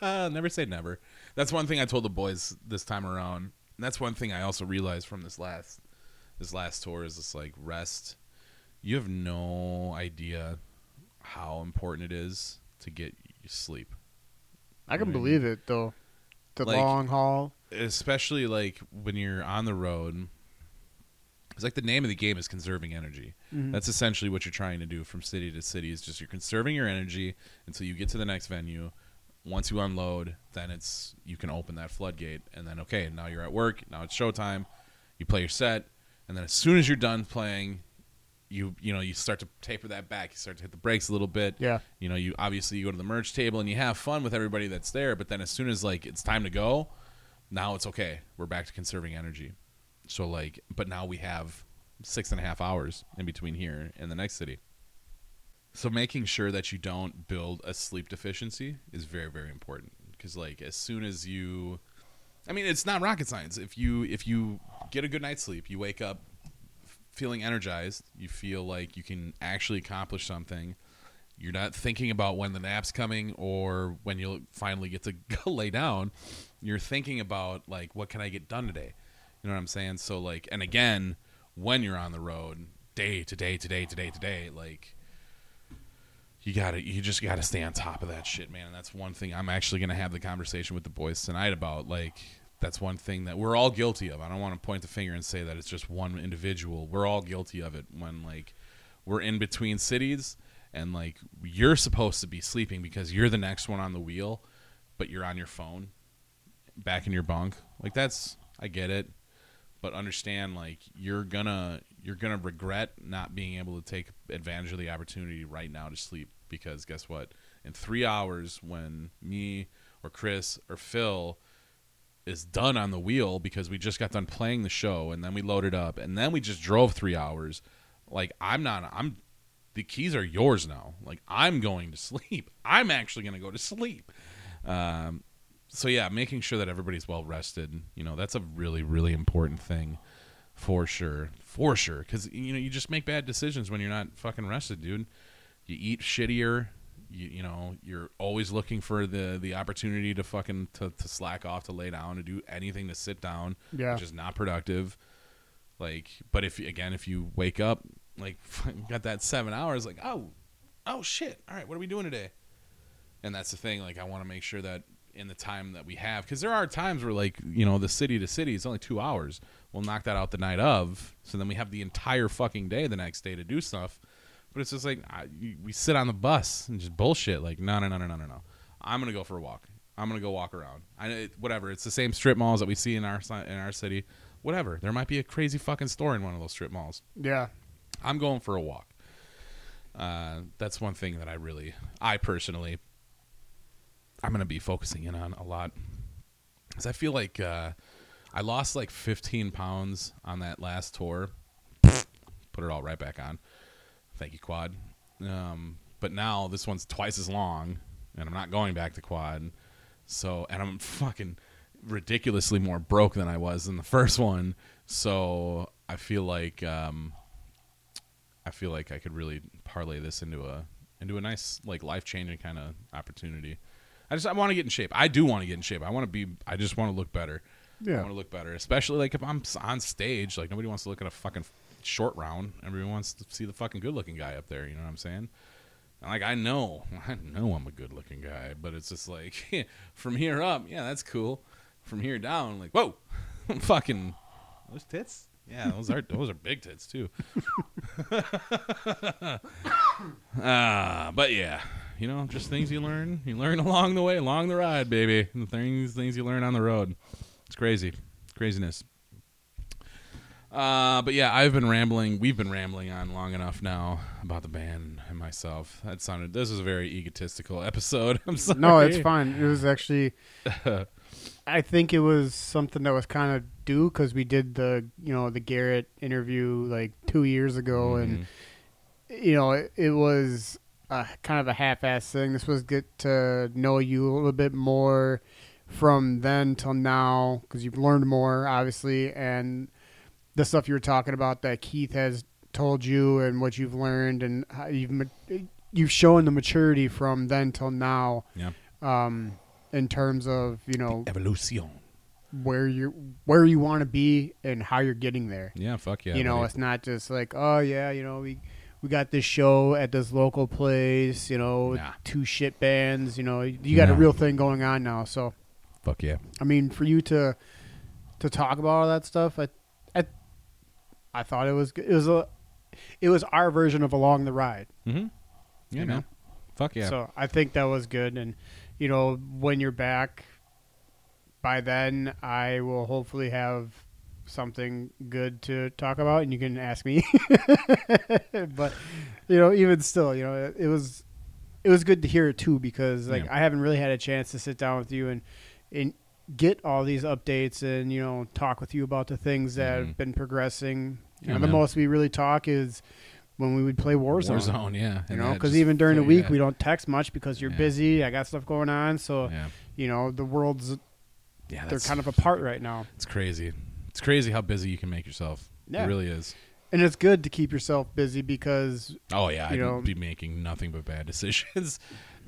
(laughs) never say never. That's one thing I told the boys this time around. And that's one thing I also realized from this last this last tour is this like rest. You have no idea how important it is to get sleep. I can Right. believe it though. The Like- long haul. especially like when you're on the road it's like the name of the game is conserving energy Mhm. that's essentially what you're trying to do from city to city is just you're conserving your energy until you get to the next venue once you unload then it's you can open that floodgate and then okay now you're at work now it's showtime you play your set and then as soon as you're done playing you you know you start to taper that back. You start to hit the brakes a little bit. Yeah. you know you obviously you go to the merch table and you have fun with everybody that's there but then as soon as like it's time to go now it's okay. We're back to conserving energy. So like but now we have six and a half hours in between here and the next city. So making sure that you don't build a sleep deficiency is very very important. Because like as soon as you i mean it's not rocket science. If you if you get a good night's sleep you wake up feeling energized you feel like you can actually accomplish something you're not thinking about when the nap's coming or when you'll finally get to (laughs) go lay down. You're thinking about like what can i get done today? You know what i'm saying? So like and again when you're on the road day to day to day to day to day like you gotta you just gotta stay on top of that shit man. And that's one thing i'm actually gonna have the conversation with the boys tonight about like that's one thing that we're all guilty of. I don't want to point the finger and say that it's just one individual. We're all guilty of it when like we're in between cities and like you're supposed to be sleeping because you're the next one on the wheel but you're on your phone back in your bunk. Like that's i get it but understand like you're gonna you're gonna regret not being able to take advantage of the opportunity right now to sleep because guess what? In three hours when me or chris or phil is done on the wheel because we just got done playing the show and then we loaded up and then we just drove three hours. Like i'm not i'm the keys are yours now. Like i'm going to (laughs) sleep. I'm actually going to go to sleep. Um, so yeah making sure that everybody's well rested you know that's a really really important thing for sure for sure. Because you know you just make bad decisions when you're not fucking rested dude. You eat shittier you, you know you're always looking for the the opportunity to fucking to, to slack off to lay down to do anything to sit down Yeah. which is not productive. Like but if again if you wake up like (laughs) got that seven hours like oh oh shit. All right what are we doing today? And that's the thing like i want to make sure that in the time that we have because there are times where like you know the city to city is only two hours. We'll knock that out the night of so then we have the entire fucking day the next day to do stuff but it's just like I, we sit on the bus and just bullshit like no no no no no no no i'm gonna go for a walk i'm gonna go walk around i it, whatever it's the same strip malls that we see in our in our city whatever there might be a crazy fucking store in one of those strip malls Yeah. I'm going for a walk. Uh, that's one thing that I really, I personally, I'm going to be focusing in on a lot. Because I feel like uh, I lost like 15 pounds on that last tour. Put it all right back on. Thank you, Quad. Um, but now this one's twice as long, and I'm not going back to Quad. So, and I'm fucking ridiculously more broke than I was in the first one. So I feel like um, I feel like I could really parlay this into a into a nice like life changing kind of opportunity. I just I want to get in shape. I do want to get in shape. I want to be. I just want to look better. Yeah. I want to look better, especially like if I'm on stage. Like nobody wants to look at a fucking short round. Everyone wants to see the fucking good looking guy up there. You know what I'm saying? And, Like I know, (laughs) I know I'm a good looking guy, but it's just like (laughs) from here up, yeah, that's cool. From here down, like whoa, (laughs) fucking those tits. Yeah, those are those are big tits too. Ah, but yeah, you know, just things you learn. You learn along the way, along the ride, baby. The things things you learn on the road. It's crazy, craziness. Uh, but yeah, I've been rambling. We've been rambling on long enough now about the band and myself. That sounded. This was a very egotistical (laughs) episode. I'm sorry. (laughs) No, it's fine. It was actually. (laughs) I think it was something that was kind of due because we did the you know the Garrett interview like two years ago, and you know it, it was a, kind of a half-ass thing. This was get to know you a little bit more from then till now because you've learned more, obviously, and the stuff you were talking about that Keith has told you and what you've learned and how you've you've shown the maturity from then till now Yeah. um, in terms of you know Evolution. where you where you want to be and how you're getting there. Yeah. Fuck yeah. you know, it's not just like oh yeah, you know we we got this show at this local place. You know, Nah. two shit bands. You know, you got a real thing going on now. So fuck yeah. I mean, for you to to talk about all that stuff, I I, I thought it was it was a it was our version of along the ride. Mm-hmm. Yeah, You man. know? Fuck yeah. So I think that was good. And, you know, when you're back, by then I will hopefully have something good to talk about and you can ask me. (laughs) but, you know, even still, you know, it, it was it was good to hear it too because like Yeah. I haven't really had a chance to sit down with you and and get all these updates and you know talk with you about the things that Mhm. have been progressing. You know, the most we really talk is when we would play Warzone. Warzone, yeah. You And know, because even during the week we don't text much because you're Yeah. busy. I got stuff going on, so Yeah, you know the world's yeah. they're kind of apart right now, It's crazy. It's crazy how busy you can make yourself. Yeah. It really is. and it's good to keep yourself busy because Oh yeah, I'd You know- be making nothing but bad (laughs) decisions.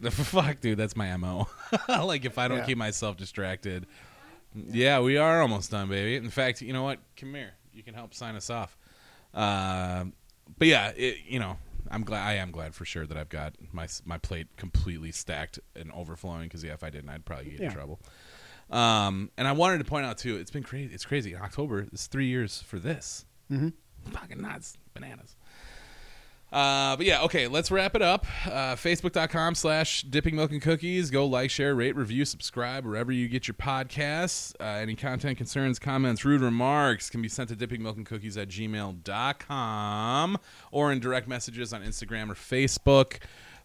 The Fuck, dude, that's my mo. (laughs) like if I don't Yeah. keep myself distracted. Yeah, we are almost done, baby. In fact, you know what? Come here. You can help sign us off. Uh, but yeah, it, you know, I'm glad. I am glad for sure that I've got my my plate completely stacked and overflowing. Because yeah, if I didn't, I'd probably get Yeah. in trouble. Um, and I wanted to point out too, it's been crazy. It's crazy. October, it's three years for this. Mhm. Fucking nuts, bananas. Uh, but yeah, okay, let's wrap it up. Uh, Facebook.com slash dipping milk and cookies. Go like, share, rate, review, subscribe wherever you get your podcasts. Uh, any content, concerns, comments, rude remarks can be sent to dippingmilkandcookies at gmail.com or in direct messages on Instagram or Facebook.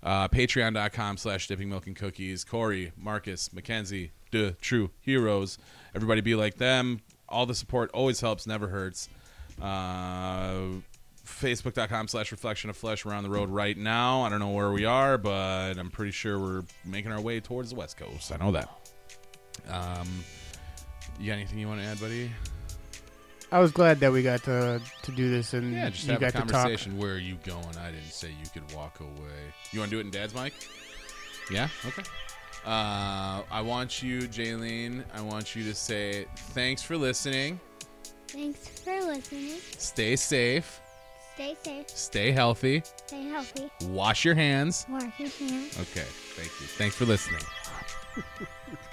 Uh, Patreon.com slash dipping milk and cookies. Corey, Marcus, Mackenzie, the true heroes. Everybody be like them. All the support always helps, never hurts. Uh, Facebook.com slash reflection of flesh. We're on the road right now. I don't know where we are, but I'm pretty sure we're making our way towards the West Coast. I know that. Um, you got anything you want to add, buddy? I was glad that we got to to do this and Yeah, just you have a got to talk. conversation. Where are you going? I didn't say you could walk away. You want to do it in Dad's mic? Yeah. Okay. Uh, I want you, Jaylene. I want you to say thanks for listening. Thanks for listening. Stay safe. Stay safe. Stay healthy. Stay healthy. Wash your hands. Wash your hands. Okay. Thank you. Thanks for listening.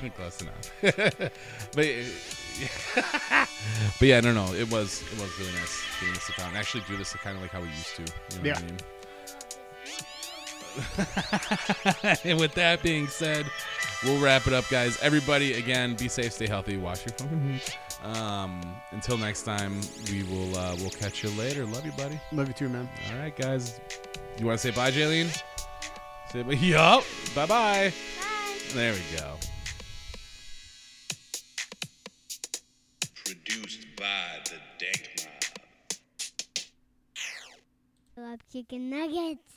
(laughs) Close enough. (laughs) (laughs) but yeah. but don't know. It was it was really nice getting to sit down and actually do this kind of like how we used to. You know what I mean? and with that being said, we'll wrap it up, guys. Everybody, again, be safe, stay healthy, wash your fucking hands. Um, until next time, we will uh, we'll catch you later. Love you, buddy. Love you too, man. All right, guys. You want to say bye, Jaylene? Say bye. Yup. Bye bye. Bye. There we go. Produced by the Dank Mob. I love chicken nuggets.